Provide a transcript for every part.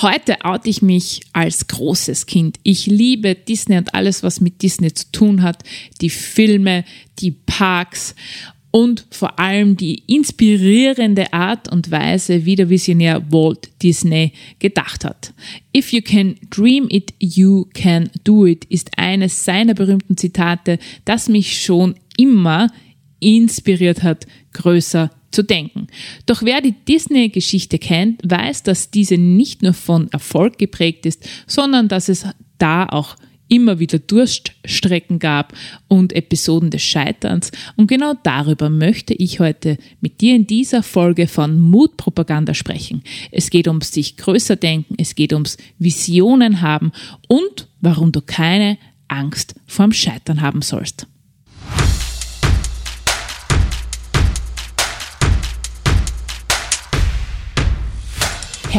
Heute oute ich mich als großes Kind. Ich liebe Disney und alles, was mit Disney zu tun hat. Die Filme, die Parks und vor allem die inspirierende Art und Weise, wie der Visionär Walt Disney gedacht hat. If you can dream it, you can do it ist eines seiner berühmten Zitate, das mich schon immer inspiriert hat, größer zu denken. Doch wer die Disney-Geschichte kennt, weiß, dass diese nicht nur von Erfolg geprägt ist, sondern dass es da auch immer wieder Durststrecken gab und Episoden des Scheiterns. Und genau darüber möchte ich heute mit dir in dieser Folge von Mutpropaganda sprechen. Es geht ums sich größer denken, es geht ums Visionen haben und warum du keine Angst vorm Scheitern haben sollst.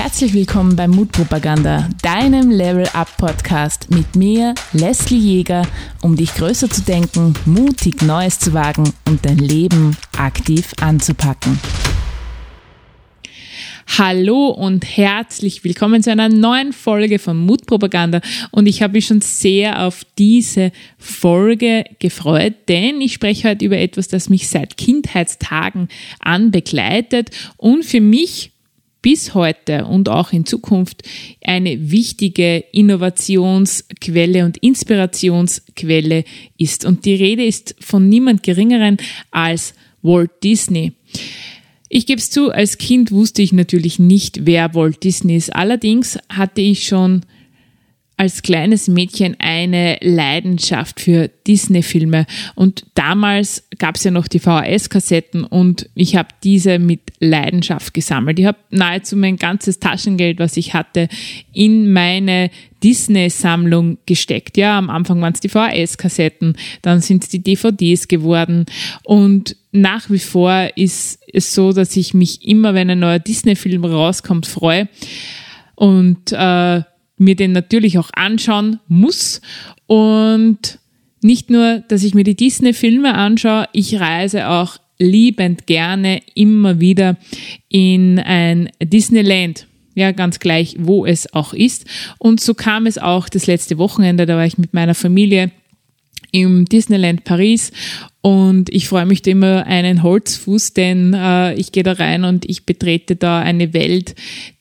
Herzlich willkommen bei Mutpropaganda, deinem Level Up Podcast mit mir, Leslie Jäger, um dich größer zu denken, mutig Neues zu wagen und dein Leben aktiv anzupacken. Hallo und herzlich willkommen zu einer neuen Folge von Mutpropaganda und ich habe mich schon sehr auf diese Folge gefreut, denn ich spreche heute über etwas, das mich seit Kindheitstagen an begleitet und für mich bis heute und auch in Zukunft eine wichtige Innovationsquelle und Inspirationsquelle ist. Und die Rede ist von niemand Geringeren als Walt Disney. Ich gebe es zu, als Kind wusste ich natürlich nicht, wer Walt Disney ist. Allerdings hatte ich schon als kleines Mädchen eine Leidenschaft für Disney-Filme. Und damals gab es ja noch die VHS-Kassetten und ich habe diese mit Leidenschaft gesammelt. Ich habe nahezu mein ganzes Taschengeld, was ich hatte, in meine Disney-Sammlung gesteckt. Ja, am Anfang waren es die VHS-Kassetten, dann sind es die DVDs geworden und nach wie vor ist es so, dass ich mich immer, wenn ein neuer Disney-Film rauskommt, freue. Und äh, mir den natürlich auch anschauen muss. Und nicht nur, dass ich mir die Disney-Filme anschaue, ich reise auch liebend gerne immer wieder in ein Disneyland. Ja, ganz gleich, wo es auch ist. Und so kam es auch das letzte Wochenende, da war ich mit meiner Familie im Disneyland Paris und ich freue mich da immer einen Holzfuß, denn äh, ich gehe da rein und ich betrete da eine Welt,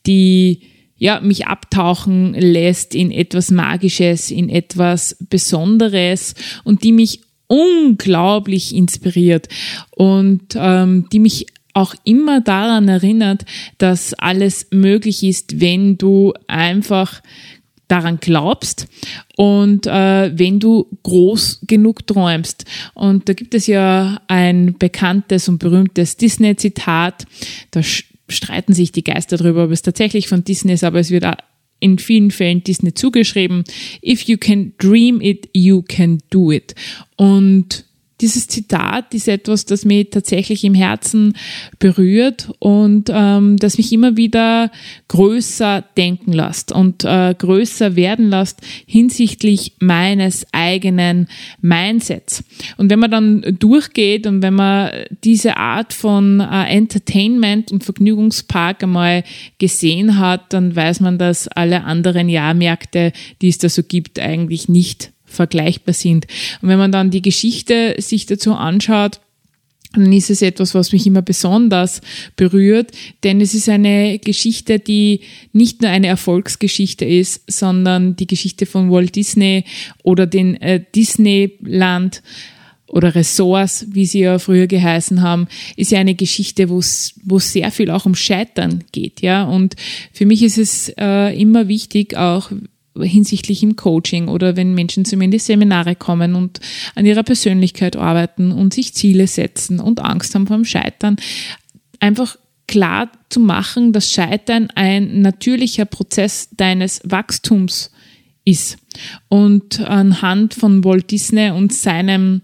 die ja, mich abtauchen lässt in etwas Magisches, in etwas Besonderes und die mich unglaublich inspiriert und ähm, die mich auch immer daran erinnert, dass alles möglich ist, wenn du einfach daran glaubst und äh, wenn du groß genug träumst. Und da gibt es ja ein bekanntes und berühmtes Disney-Zitat, streiten sich die Geister darüber, ob es tatsächlich von Disney ist, aber es wird in vielen Fällen Disney zugeschrieben. If you can dream it, you can do it. Und dieses Zitat ist etwas, das mich tatsächlich im Herzen berührt und ähm, das mich immer wieder größer denken lässt und äh, größer werden lässt hinsichtlich meines eigenen Mindsets. Und wenn man dann durchgeht und wenn man diese Art von äh, Entertainment und Vergnügungspark einmal gesehen hat, dann weiß man, dass alle anderen Jahrmärkte, die es da so gibt, eigentlich nicht vergleichbar sind. Und wenn man dann die Geschichte sich dazu anschaut, dann ist es etwas, was mich immer besonders berührt, denn es ist eine Geschichte, die nicht nur eine Erfolgsgeschichte ist, sondern die Geschichte von Walt Disney oder den äh, Disneyland oder Ressorts, wie sie ja früher geheißen haben, ist ja eine Geschichte, wo es wo sehr viel auch um Scheitern geht, ja. Und für mich ist es äh, immer wichtig, auch hinsichtlich im Coaching oder wenn Menschen zu mir in die Seminare kommen und an ihrer Persönlichkeit arbeiten und sich Ziele setzen und Angst haben vom Scheitern, einfach klar zu machen, dass Scheitern ein natürlicher Prozess deines Wachstums ist. Und anhand von Walt Disney und seinem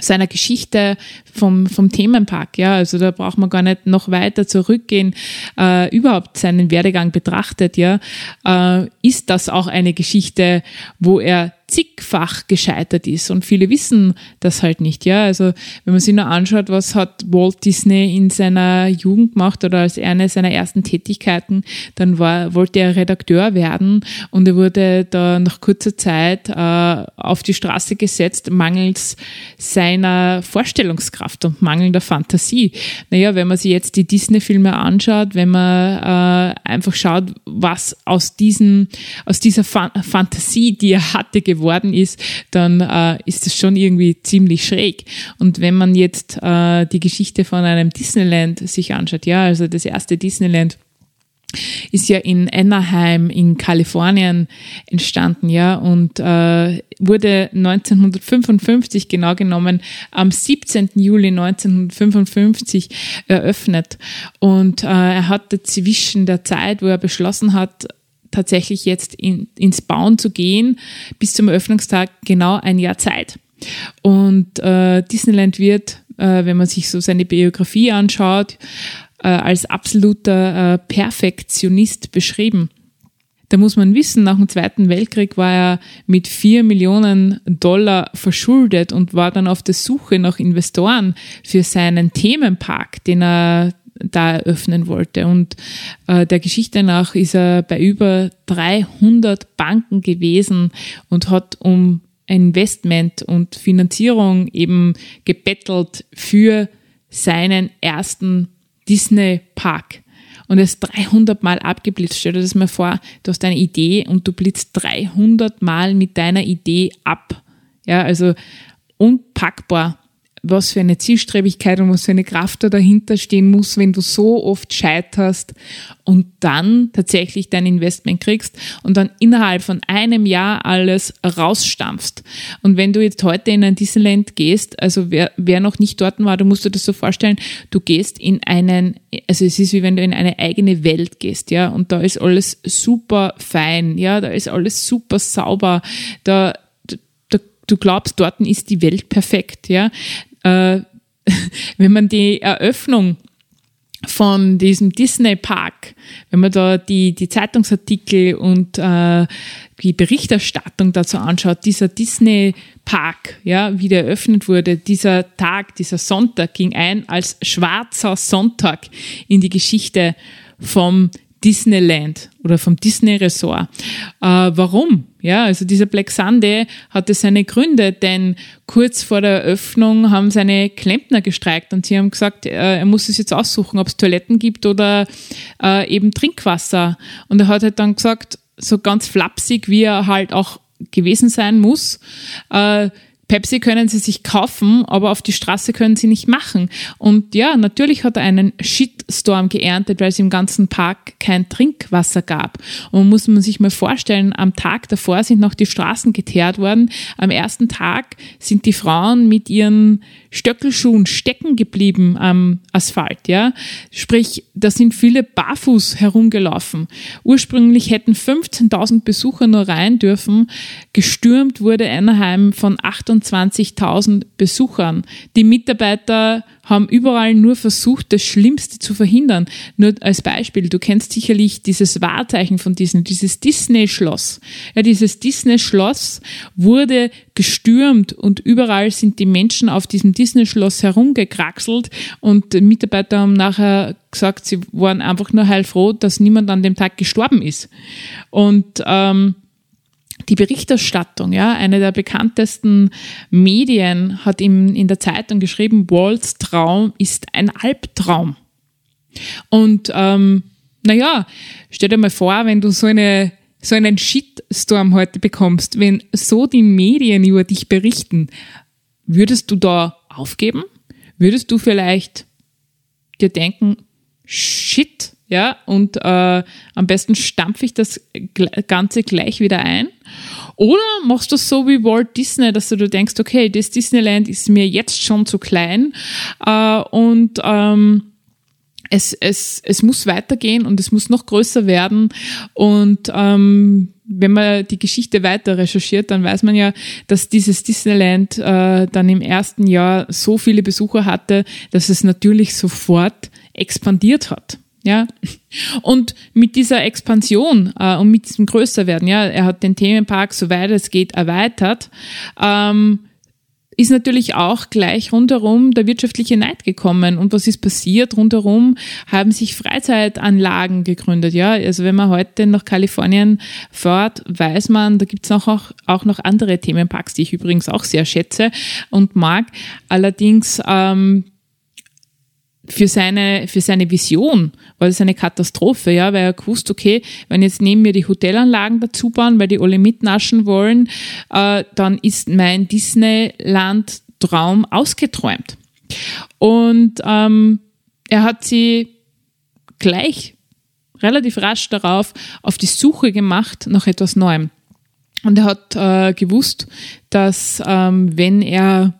seiner Geschichte vom, vom Themenpark, ja, also da braucht man gar nicht noch weiter zurückgehen, äh, überhaupt seinen Werdegang betrachtet, ja, äh, ist das auch eine Geschichte, wo er zigfach gescheitert ist und viele wissen das halt nicht, ja. Also wenn man sich nur anschaut, was hat Walt Disney in seiner Jugend gemacht oder als eine seiner ersten Tätigkeiten, dann war, wollte er Redakteur werden und er wurde da nach kurzer Zeit äh, auf die Straße gesetzt, mangels seiner Vorstellungskraft und mangelnder Fantasie. Naja, wenn man sich jetzt die Disney-Filme anschaut, wenn man äh, einfach schaut, was aus diesen, aus dieser Fa Fantasie, die er hatte, geworden ist, dann äh, ist das schon irgendwie ziemlich schräg. Und wenn man jetzt äh, die Geschichte von einem Disneyland sich anschaut, ja, also das erste Disneyland ist ja in Anaheim in Kalifornien entstanden, ja, und äh, wurde 1955 genau genommen am 17. Juli 1955 eröffnet. Und äh, er hatte zwischen der Zeit, wo er beschlossen hat, tatsächlich jetzt in, ins Bauen zu gehen, bis zum Eröffnungstag genau ein Jahr Zeit. Und äh, Disneyland wird, äh, wenn man sich so seine Biografie anschaut, äh, als absoluter äh, Perfektionist beschrieben. Da muss man wissen, nach dem Zweiten Weltkrieg war er mit vier Millionen Dollar verschuldet und war dann auf der Suche nach Investoren für seinen Themenpark, den er da eröffnen wollte. Und äh, der Geschichte nach ist er bei über 300 Banken gewesen und hat um Investment und Finanzierung eben gebettelt für seinen ersten Disney-Park. Und er ist 300 Mal abgeblitzt. Stell dir das mal vor, du hast eine Idee und du blitzt 300 Mal mit deiner Idee ab. Ja, also unpackbar was für eine Zielstrebigkeit und was für eine Kraft da dahinter stehen muss, wenn du so oft scheiterst und dann tatsächlich dein Investment kriegst und dann innerhalb von einem Jahr alles rausstampfst. Und wenn du jetzt heute in ein Disneyland gehst, also wer, wer noch nicht dort war, du musst dir das so vorstellen, du gehst in einen, also es ist wie wenn du in eine eigene Welt gehst, ja, und da ist alles super fein, ja, da ist alles super sauber, da du glaubst, dort ist die Welt perfekt, ja äh, wenn man die Eröffnung von diesem Disney Park, wenn man da die, die Zeitungsartikel und äh, die Berichterstattung dazu anschaut, dieser Disney Park, ja, wie der eröffnet wurde, dieser Tag, dieser Sonntag ging ein als schwarzer Sonntag in die Geschichte vom Disneyland oder vom Disney Resort. Äh, warum? Ja, also dieser Black Sunday hatte seine Gründe, denn kurz vor der Eröffnung haben seine Klempner gestreikt und sie haben gesagt, äh, er muss es jetzt aussuchen, ob es Toiletten gibt oder äh, eben Trinkwasser. Und er hat halt dann gesagt, so ganz flapsig, wie er halt auch gewesen sein muss, äh, Pepsi können sie sich kaufen, aber auf die Straße können sie nicht machen. Und ja, natürlich hat er einen Shitstorm geerntet, weil es im ganzen Park kein Trinkwasser gab. Und muss man sich mal vorstellen, am Tag davor sind noch die Straßen geteert worden. Am ersten Tag sind die Frauen mit ihren Stöckelschuhen stecken geblieben am Asphalt, ja. Sprich, da sind viele barfuß herumgelaufen. Ursprünglich hätten 15.000 Besucher nur rein dürfen. Gestürmt wurde Anaheim von 28.000 Besuchern. Die Mitarbeiter haben überall nur versucht, das Schlimmste zu verhindern. Nur als Beispiel, du kennst sicherlich dieses Wahrzeichen von Disney, dieses Disney-Schloss. Ja, dieses Disney-Schloss wurde gestürmt und überall sind die Menschen auf diesem Disney-Schloss herumgekraxelt und Mitarbeiter haben nachher gesagt, sie waren einfach nur heilfroh, dass niemand an dem Tag gestorben ist. Und ähm, die Berichterstattung, ja, eine der bekanntesten Medien hat im, in der Zeitung geschrieben, Walls Traum ist ein Albtraum. Und ähm, naja, stell dir mal vor, wenn du so eine so einen Shitstorm heute bekommst, wenn so die Medien über dich berichten, würdest du da aufgeben? Würdest du vielleicht dir denken, shit, ja, und äh, am besten stampfe ich das Ganze gleich wieder ein. Oder machst du es so wie Walt Disney, dass du denkst, okay, das Disneyland ist mir jetzt schon zu klein äh, und ähm, es, es, es muss weitergehen und es muss noch größer werden. Und ähm, wenn man die Geschichte weiter recherchiert, dann weiß man ja, dass dieses Disneyland äh, dann im ersten Jahr so viele Besucher hatte, dass es natürlich sofort expandiert hat. Ja, und mit dieser Expansion äh, und mit diesem Größerwerden, ja, er hat den Themenpark, soweit es geht, erweitert, ähm, ist natürlich auch gleich rundherum der wirtschaftliche Neid gekommen. Und was ist passiert? Rundherum haben sich Freizeitanlagen gegründet. Ja, also wenn man heute nach Kalifornien fährt, weiß man, da gibt es auch, auch noch andere Themenparks, die ich übrigens auch sehr schätze und mag. Allerdings ähm, für seine, für seine Vision war das eine Katastrophe, ja, weil er gewusst, okay, wenn jetzt neben mir die Hotelanlagen dazu bauen, weil die alle mitnaschen wollen, äh, dann ist mein Disneyland-Traum ausgeträumt. Und ähm, er hat sie gleich relativ rasch darauf auf die Suche gemacht nach etwas Neuem. Und er hat äh, gewusst, dass ähm, wenn er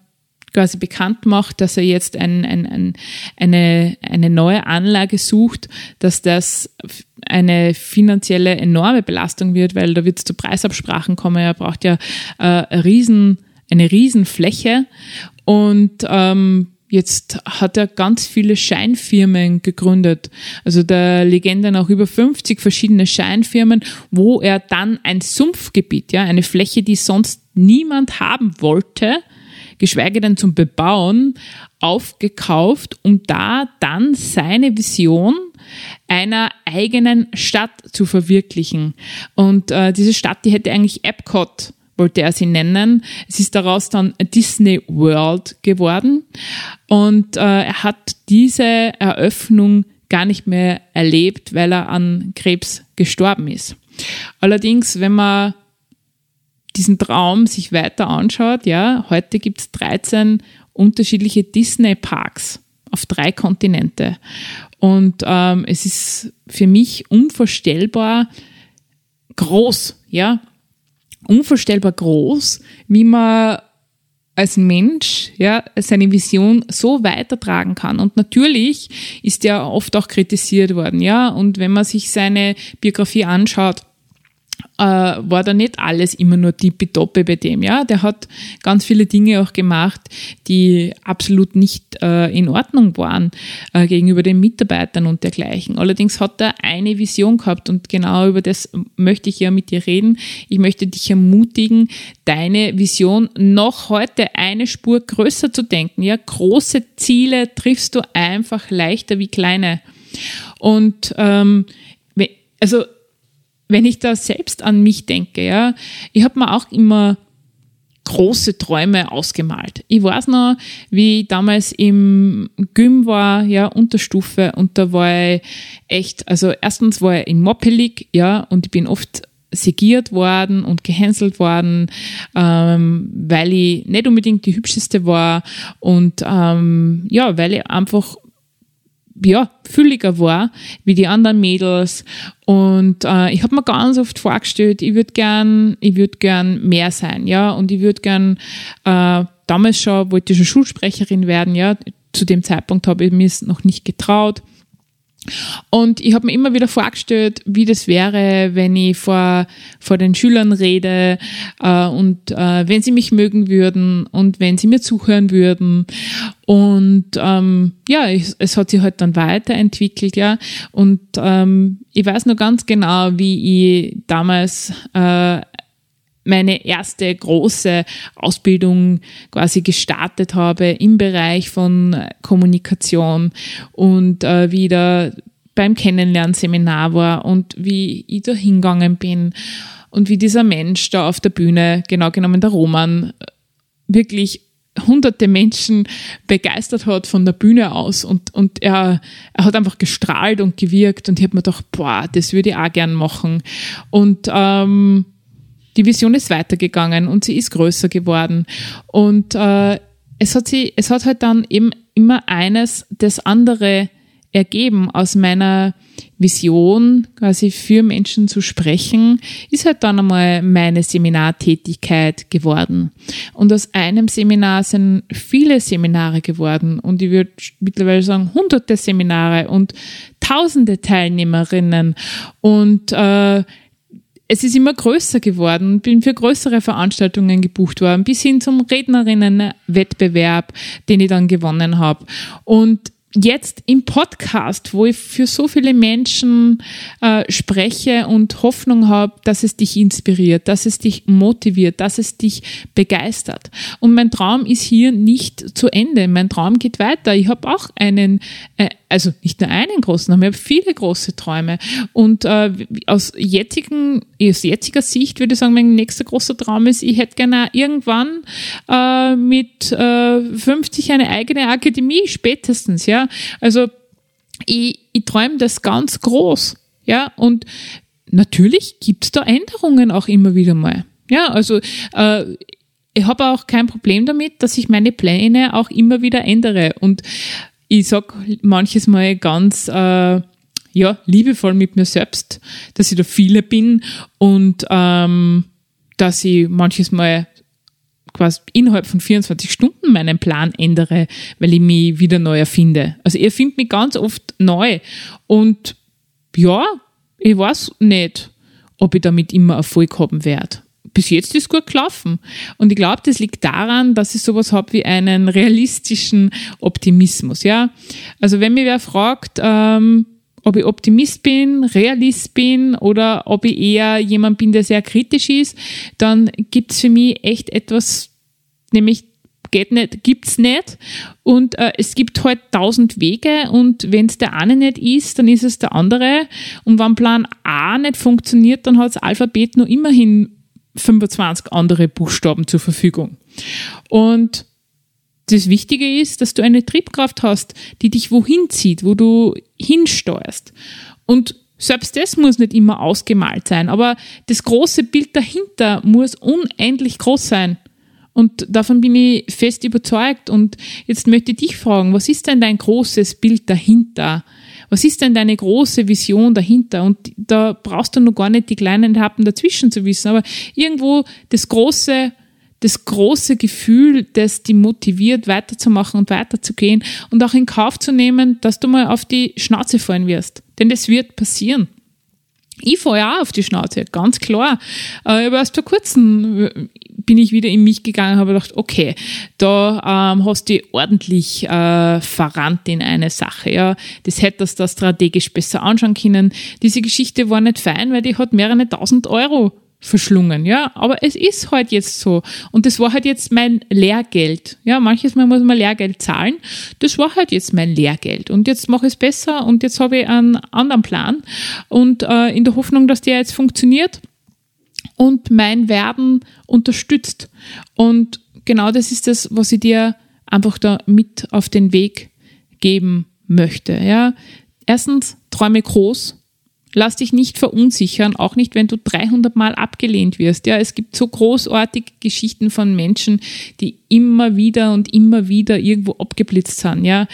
quasi bekannt macht, dass er jetzt ein, ein, ein, eine, eine neue Anlage sucht, dass das eine finanzielle enorme Belastung wird, weil da wird es zu Preisabsprachen kommen. Er braucht ja äh, eine, riesen, eine Riesenfläche und ähm, Jetzt hat er ganz viele Scheinfirmen gegründet. Also der Legende nach über 50 verschiedene Scheinfirmen, wo er dann ein Sumpfgebiet, ja, eine Fläche, die sonst niemand haben wollte, geschweige denn zum Bebauen, aufgekauft, um da dann seine Vision einer eigenen Stadt zu verwirklichen. Und äh, diese Stadt, die hätte eigentlich Epcot wollte er sie nennen. Es ist daraus dann Disney World geworden. Und äh, er hat diese Eröffnung gar nicht mehr erlebt, weil er an Krebs gestorben ist. Allerdings, wenn man diesen Traum sich weiter anschaut, ja, heute gibt es 13 unterschiedliche Disney-Parks auf drei Kontinente. Und ähm, es ist für mich unvorstellbar groß, ja, unvorstellbar groß, wie man als Mensch ja, seine Vision so weitertragen kann. Und natürlich ist er oft auch kritisiert worden, ja. Und wenn man sich seine Biografie anschaut, äh, war da nicht alles immer nur tippitoppi bei dem. Ja, der hat ganz viele Dinge auch gemacht, die absolut nicht äh, in Ordnung waren äh, gegenüber den Mitarbeitern und dergleichen. Allerdings hat er eine Vision gehabt und genau über das möchte ich ja mit dir reden. Ich möchte dich ermutigen, deine Vision noch heute eine Spur größer zu denken. Ja, große Ziele triffst du einfach leichter wie kleine. Und ähm, also wenn ich da selbst an mich denke, ja, ich habe mir auch immer große Träume ausgemalt. Ich weiß noch, wie ich damals im Gym war, ja, Unterstufe, und da war ich echt, also erstens war ich in moppelig, ja, und ich bin oft segiert worden und gehänselt worden, ähm, weil ich nicht unbedingt die hübscheste war und ähm, ja, weil ich einfach ja, fülliger war wie die anderen Mädels. Und äh, ich habe mir ganz oft vorgestellt, ich würde gern, ich würde gern mehr sein, ja, und ich würde gern, äh, damals schon wollte ich schon Schulsprecherin werden, ja, zu dem Zeitpunkt habe ich mir es noch nicht getraut. Und ich habe mir immer wieder vorgestellt, wie das wäre, wenn ich vor, vor den Schülern rede äh, und äh, wenn sie mich mögen würden und wenn sie mir zuhören würden. Und ähm, ja, es, es hat sich halt dann weiterentwickelt, ja. Und ähm, ich weiß noch ganz genau, wie ich damals äh, meine erste große Ausbildung quasi gestartet habe im Bereich von Kommunikation und äh, wieder beim Kennenlernseminar war und wie ich da hingegangen bin und wie dieser Mensch da auf der Bühne, genau genommen der Roman, wirklich hunderte Menschen begeistert hat von der Bühne aus und, und er, er hat einfach gestrahlt und gewirkt und ich habe mir gedacht, boah, das würde ich auch gern machen. Und ähm, die Vision ist weitergegangen und sie ist größer geworden. Und äh, es, hat sie, es hat halt dann eben immer eines das andere ergeben aus meiner Vision, quasi für Menschen zu sprechen, ist halt dann einmal meine Seminartätigkeit geworden. Und aus einem Seminar sind viele Seminare geworden und ich würde mittlerweile sagen hunderte Seminare und tausende Teilnehmerinnen und äh, es ist immer größer geworden, bin für größere Veranstaltungen gebucht worden, bis hin zum Rednerinnenwettbewerb, den ich dann gewonnen habe. Und jetzt im Podcast, wo ich für so viele Menschen äh, spreche und Hoffnung habe, dass es dich inspiriert, dass es dich motiviert, dass es dich begeistert. Und mein Traum ist hier nicht zu Ende. Mein Traum geht weiter. Ich habe auch einen, äh, also nicht nur einen großen Traum, ich habe viele große Träume. Und äh, aus, jetzigen, aus jetziger Sicht würde ich sagen, mein nächster großer Traum ist, ich hätte gerne irgendwann äh, mit äh, 50 eine eigene Akademie, spätestens, ja. Also ich, ich träume das ganz groß. Ja, und natürlich gibt es da Änderungen auch immer wieder mal. Ja, also äh, ich habe auch kein Problem damit, dass ich meine Pläne auch immer wieder ändere. Und ich sag manches Mal ganz äh, ja, liebevoll mit mir selbst, dass ich da viele bin und ähm, dass ich manches Mal quasi innerhalb von 24 Stunden meinen Plan ändere, weil ich mich wieder neu erfinde. Also ihr findet mich ganz oft neu. Und ja, ich weiß nicht, ob ich damit immer Erfolg haben werde. Bis jetzt ist gut gelaufen. Und ich glaube, das liegt daran, dass ich sowas habe wie einen realistischen Optimismus. Ja, also wenn mir wer fragt, ähm, ob ich Optimist bin, Realist bin oder ob ich eher jemand bin, der sehr kritisch ist, dann gibt's für mich echt etwas, nämlich geht nicht, gibt's nicht. Und äh, es gibt halt tausend Wege und wenn es der eine nicht ist, dann ist es der andere. Und wenn Plan A nicht funktioniert, dann hat das Alphabet nur immerhin 25 andere Buchstaben zur Verfügung. Und das Wichtige ist, dass du eine Triebkraft hast, die dich wohin zieht, wo du hinsteuerst. Und selbst das muss nicht immer ausgemalt sein, aber das große Bild dahinter muss unendlich groß sein. Und davon bin ich fest überzeugt. Und jetzt möchte ich dich fragen, was ist denn dein großes Bild dahinter? Was ist denn deine große Vision dahinter? Und da brauchst du noch gar nicht die kleinen Happen dazwischen zu wissen, aber irgendwo das große das große Gefühl, das die motiviert, weiterzumachen und weiterzugehen und auch in Kauf zu nehmen, dass du mal auf die Schnauze fallen wirst. Denn das wird passieren. Ich ja auch auf die Schnauze, ganz klar. Äh, aber erst vor kurzem äh, bin ich wieder in mich gegangen und habe gedacht, okay, da ähm, hast du ordentlich äh, verrannt in eine Sache. Ja, das hättest du strategisch besser anschauen können. Diese Geschichte war nicht fein, weil die hat mehrere tausend Euro verschlungen, ja. Aber es ist halt jetzt so. Und das war halt jetzt mein Lehrgeld. Ja, manches Mal muss man Lehrgeld zahlen. Das war halt jetzt mein Lehrgeld. Und jetzt mache ich es besser und jetzt habe ich einen anderen Plan. Und äh, in der Hoffnung, dass der jetzt funktioniert und mein Werden unterstützt. Und genau das ist das, was ich dir einfach da mit auf den Weg geben möchte. Ja. Erstens, träume groß Lass dich nicht verunsichern, auch nicht, wenn du 300 Mal abgelehnt wirst. Ja, es gibt so großartige Geschichten von Menschen, die immer wieder und immer wieder irgendwo abgeblitzt sind. Ja,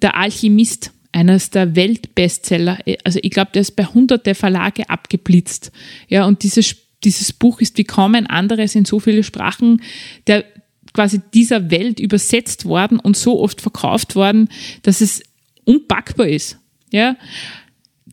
der Alchemist, eines der Weltbestseller, also ich glaube, der ist bei hunderte Verlage abgeblitzt. Ja, und dieses, dieses Buch ist wie kaum ein anderes in so viele Sprachen der quasi dieser Welt übersetzt worden und so oft verkauft worden, dass es unpackbar ist. Ja,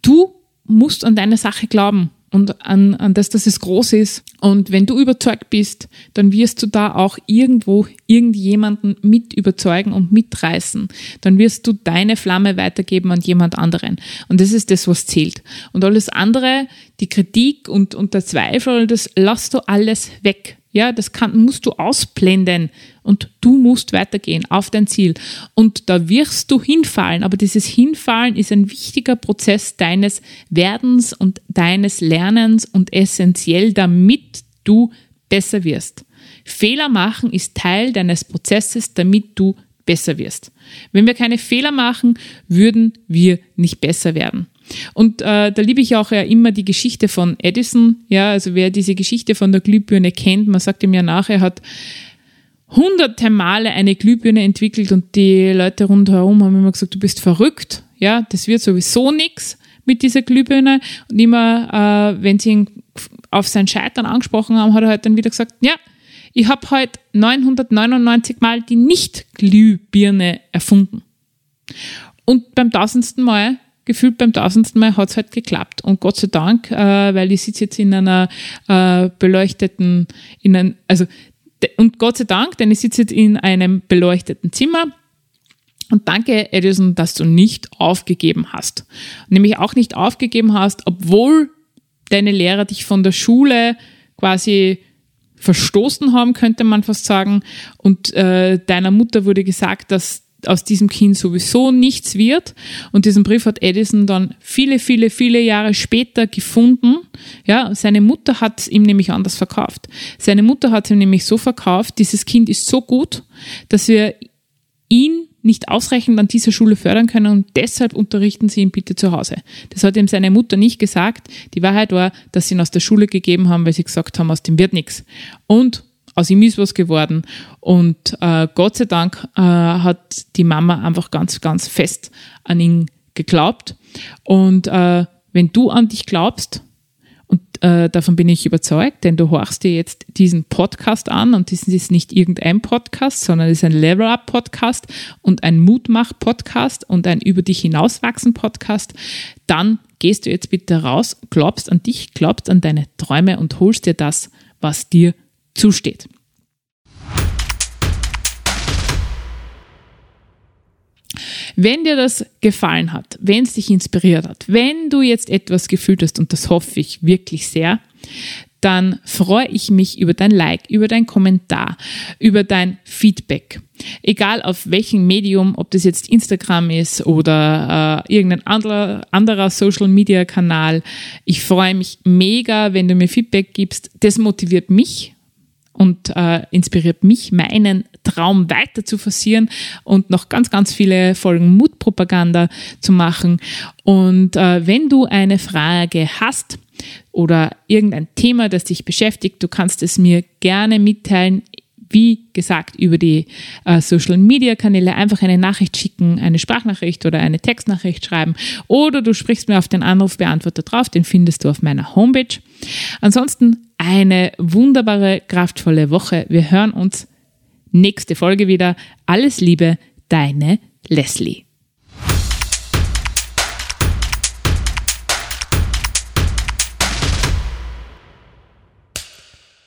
du musst an deine Sache glauben und an, an das, dass es groß ist. Und wenn du überzeugt bist, dann wirst du da auch irgendwo irgendjemanden mit überzeugen und mitreißen. Dann wirst du deine Flamme weitergeben an jemand anderen. Und das ist das, was zählt. Und alles andere, die Kritik und, und der Zweifel, das lass du alles weg. Ja, das kann, musst du ausblenden und du musst weitergehen auf dein Ziel. Und da wirst du hinfallen, aber dieses Hinfallen ist ein wichtiger Prozess deines Werdens und deines Lernens und essentiell, damit du besser wirst. Fehler machen ist Teil deines Prozesses, damit du besser wirst. Wenn wir keine Fehler machen, würden wir nicht besser werden. Und äh, da liebe ich auch ja immer die Geschichte von Edison. Ja, also wer diese Geschichte von der Glühbirne kennt, man sagt ihm ja nachher, hat hunderte Male eine Glühbirne entwickelt und die Leute rundherum haben immer gesagt, du bist verrückt. Ja, das wird sowieso nichts mit dieser Glühbirne. Und immer, äh, wenn sie ihn auf sein Scheitern angesprochen haben, hat er halt dann wieder gesagt, ja, ich habe heute 999 Mal die Nicht-Glühbirne erfunden. Und beim tausendsten Mal gefühlt beim tausendsten Mal hat es halt geklappt. Und Gott sei Dank, äh, weil ich sitze jetzt in einer äh, beleuchteten, in ein, also und Gott sei Dank, denn ich sitze jetzt in einem beleuchteten Zimmer Und danke, Edison, dass du nicht aufgegeben hast. Nämlich auch nicht aufgegeben hast, obwohl deine Lehrer dich von der Schule quasi verstoßen haben, könnte man fast sagen. Und äh, deiner Mutter wurde gesagt, dass aus diesem Kind sowieso nichts wird. Und diesen Brief hat Edison dann viele, viele, viele Jahre später gefunden. Ja, seine Mutter hat ihm nämlich anders verkauft. Seine Mutter hat ihm nämlich so verkauft, dieses Kind ist so gut, dass wir ihn nicht ausreichend an dieser Schule fördern können und deshalb unterrichten Sie ihn bitte zu Hause. Das hat ihm seine Mutter nicht gesagt. Die Wahrheit war, dass sie ihn aus der Schule gegeben haben, weil sie gesagt haben, aus dem wird nichts. Und aus ihm ist was geworden. Und äh, Gott sei Dank äh, hat die Mama einfach ganz, ganz fest an ihn geglaubt. Und äh, wenn du an dich glaubst, und äh, davon bin ich überzeugt, denn du horchst dir jetzt diesen Podcast an und das ist nicht irgendein Podcast, sondern es ist ein Level-Up-Podcast und ein Mutmach-Podcast und ein Über dich hinauswachsen-Podcast, dann gehst du jetzt bitte raus, glaubst an dich, glaubst an deine Träume und holst dir das, was dir zusteht. Wenn dir das gefallen hat, wenn es dich inspiriert hat, wenn du jetzt etwas gefühlt hast, und das hoffe ich wirklich sehr, dann freue ich mich über dein Like, über dein Kommentar, über dein Feedback. Egal auf welchem Medium, ob das jetzt Instagram ist oder äh, irgendein anderer, anderer Social-Media-Kanal. Ich freue mich mega, wenn du mir Feedback gibst. Das motiviert mich und äh, inspiriert mich, meinen Traum weiter zu forcieren und noch ganz, ganz viele Folgen Mutpropaganda zu machen. Und äh, wenn du eine Frage hast oder irgendein Thema, das dich beschäftigt, du kannst es mir gerne mitteilen wie gesagt, über die äh, Social Media Kanäle einfach eine Nachricht schicken, eine Sprachnachricht oder eine Textnachricht schreiben oder du sprichst mir auf den Anrufbeantworter drauf, den findest du auf meiner Homepage. Ansonsten eine wunderbare, kraftvolle Woche. Wir hören uns nächste Folge wieder. Alles Liebe, deine Leslie.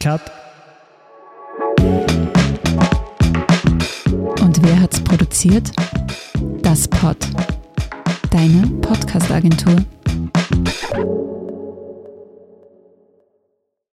Cut hat's produziert? Das Pod. Deine Podcast-Agentur.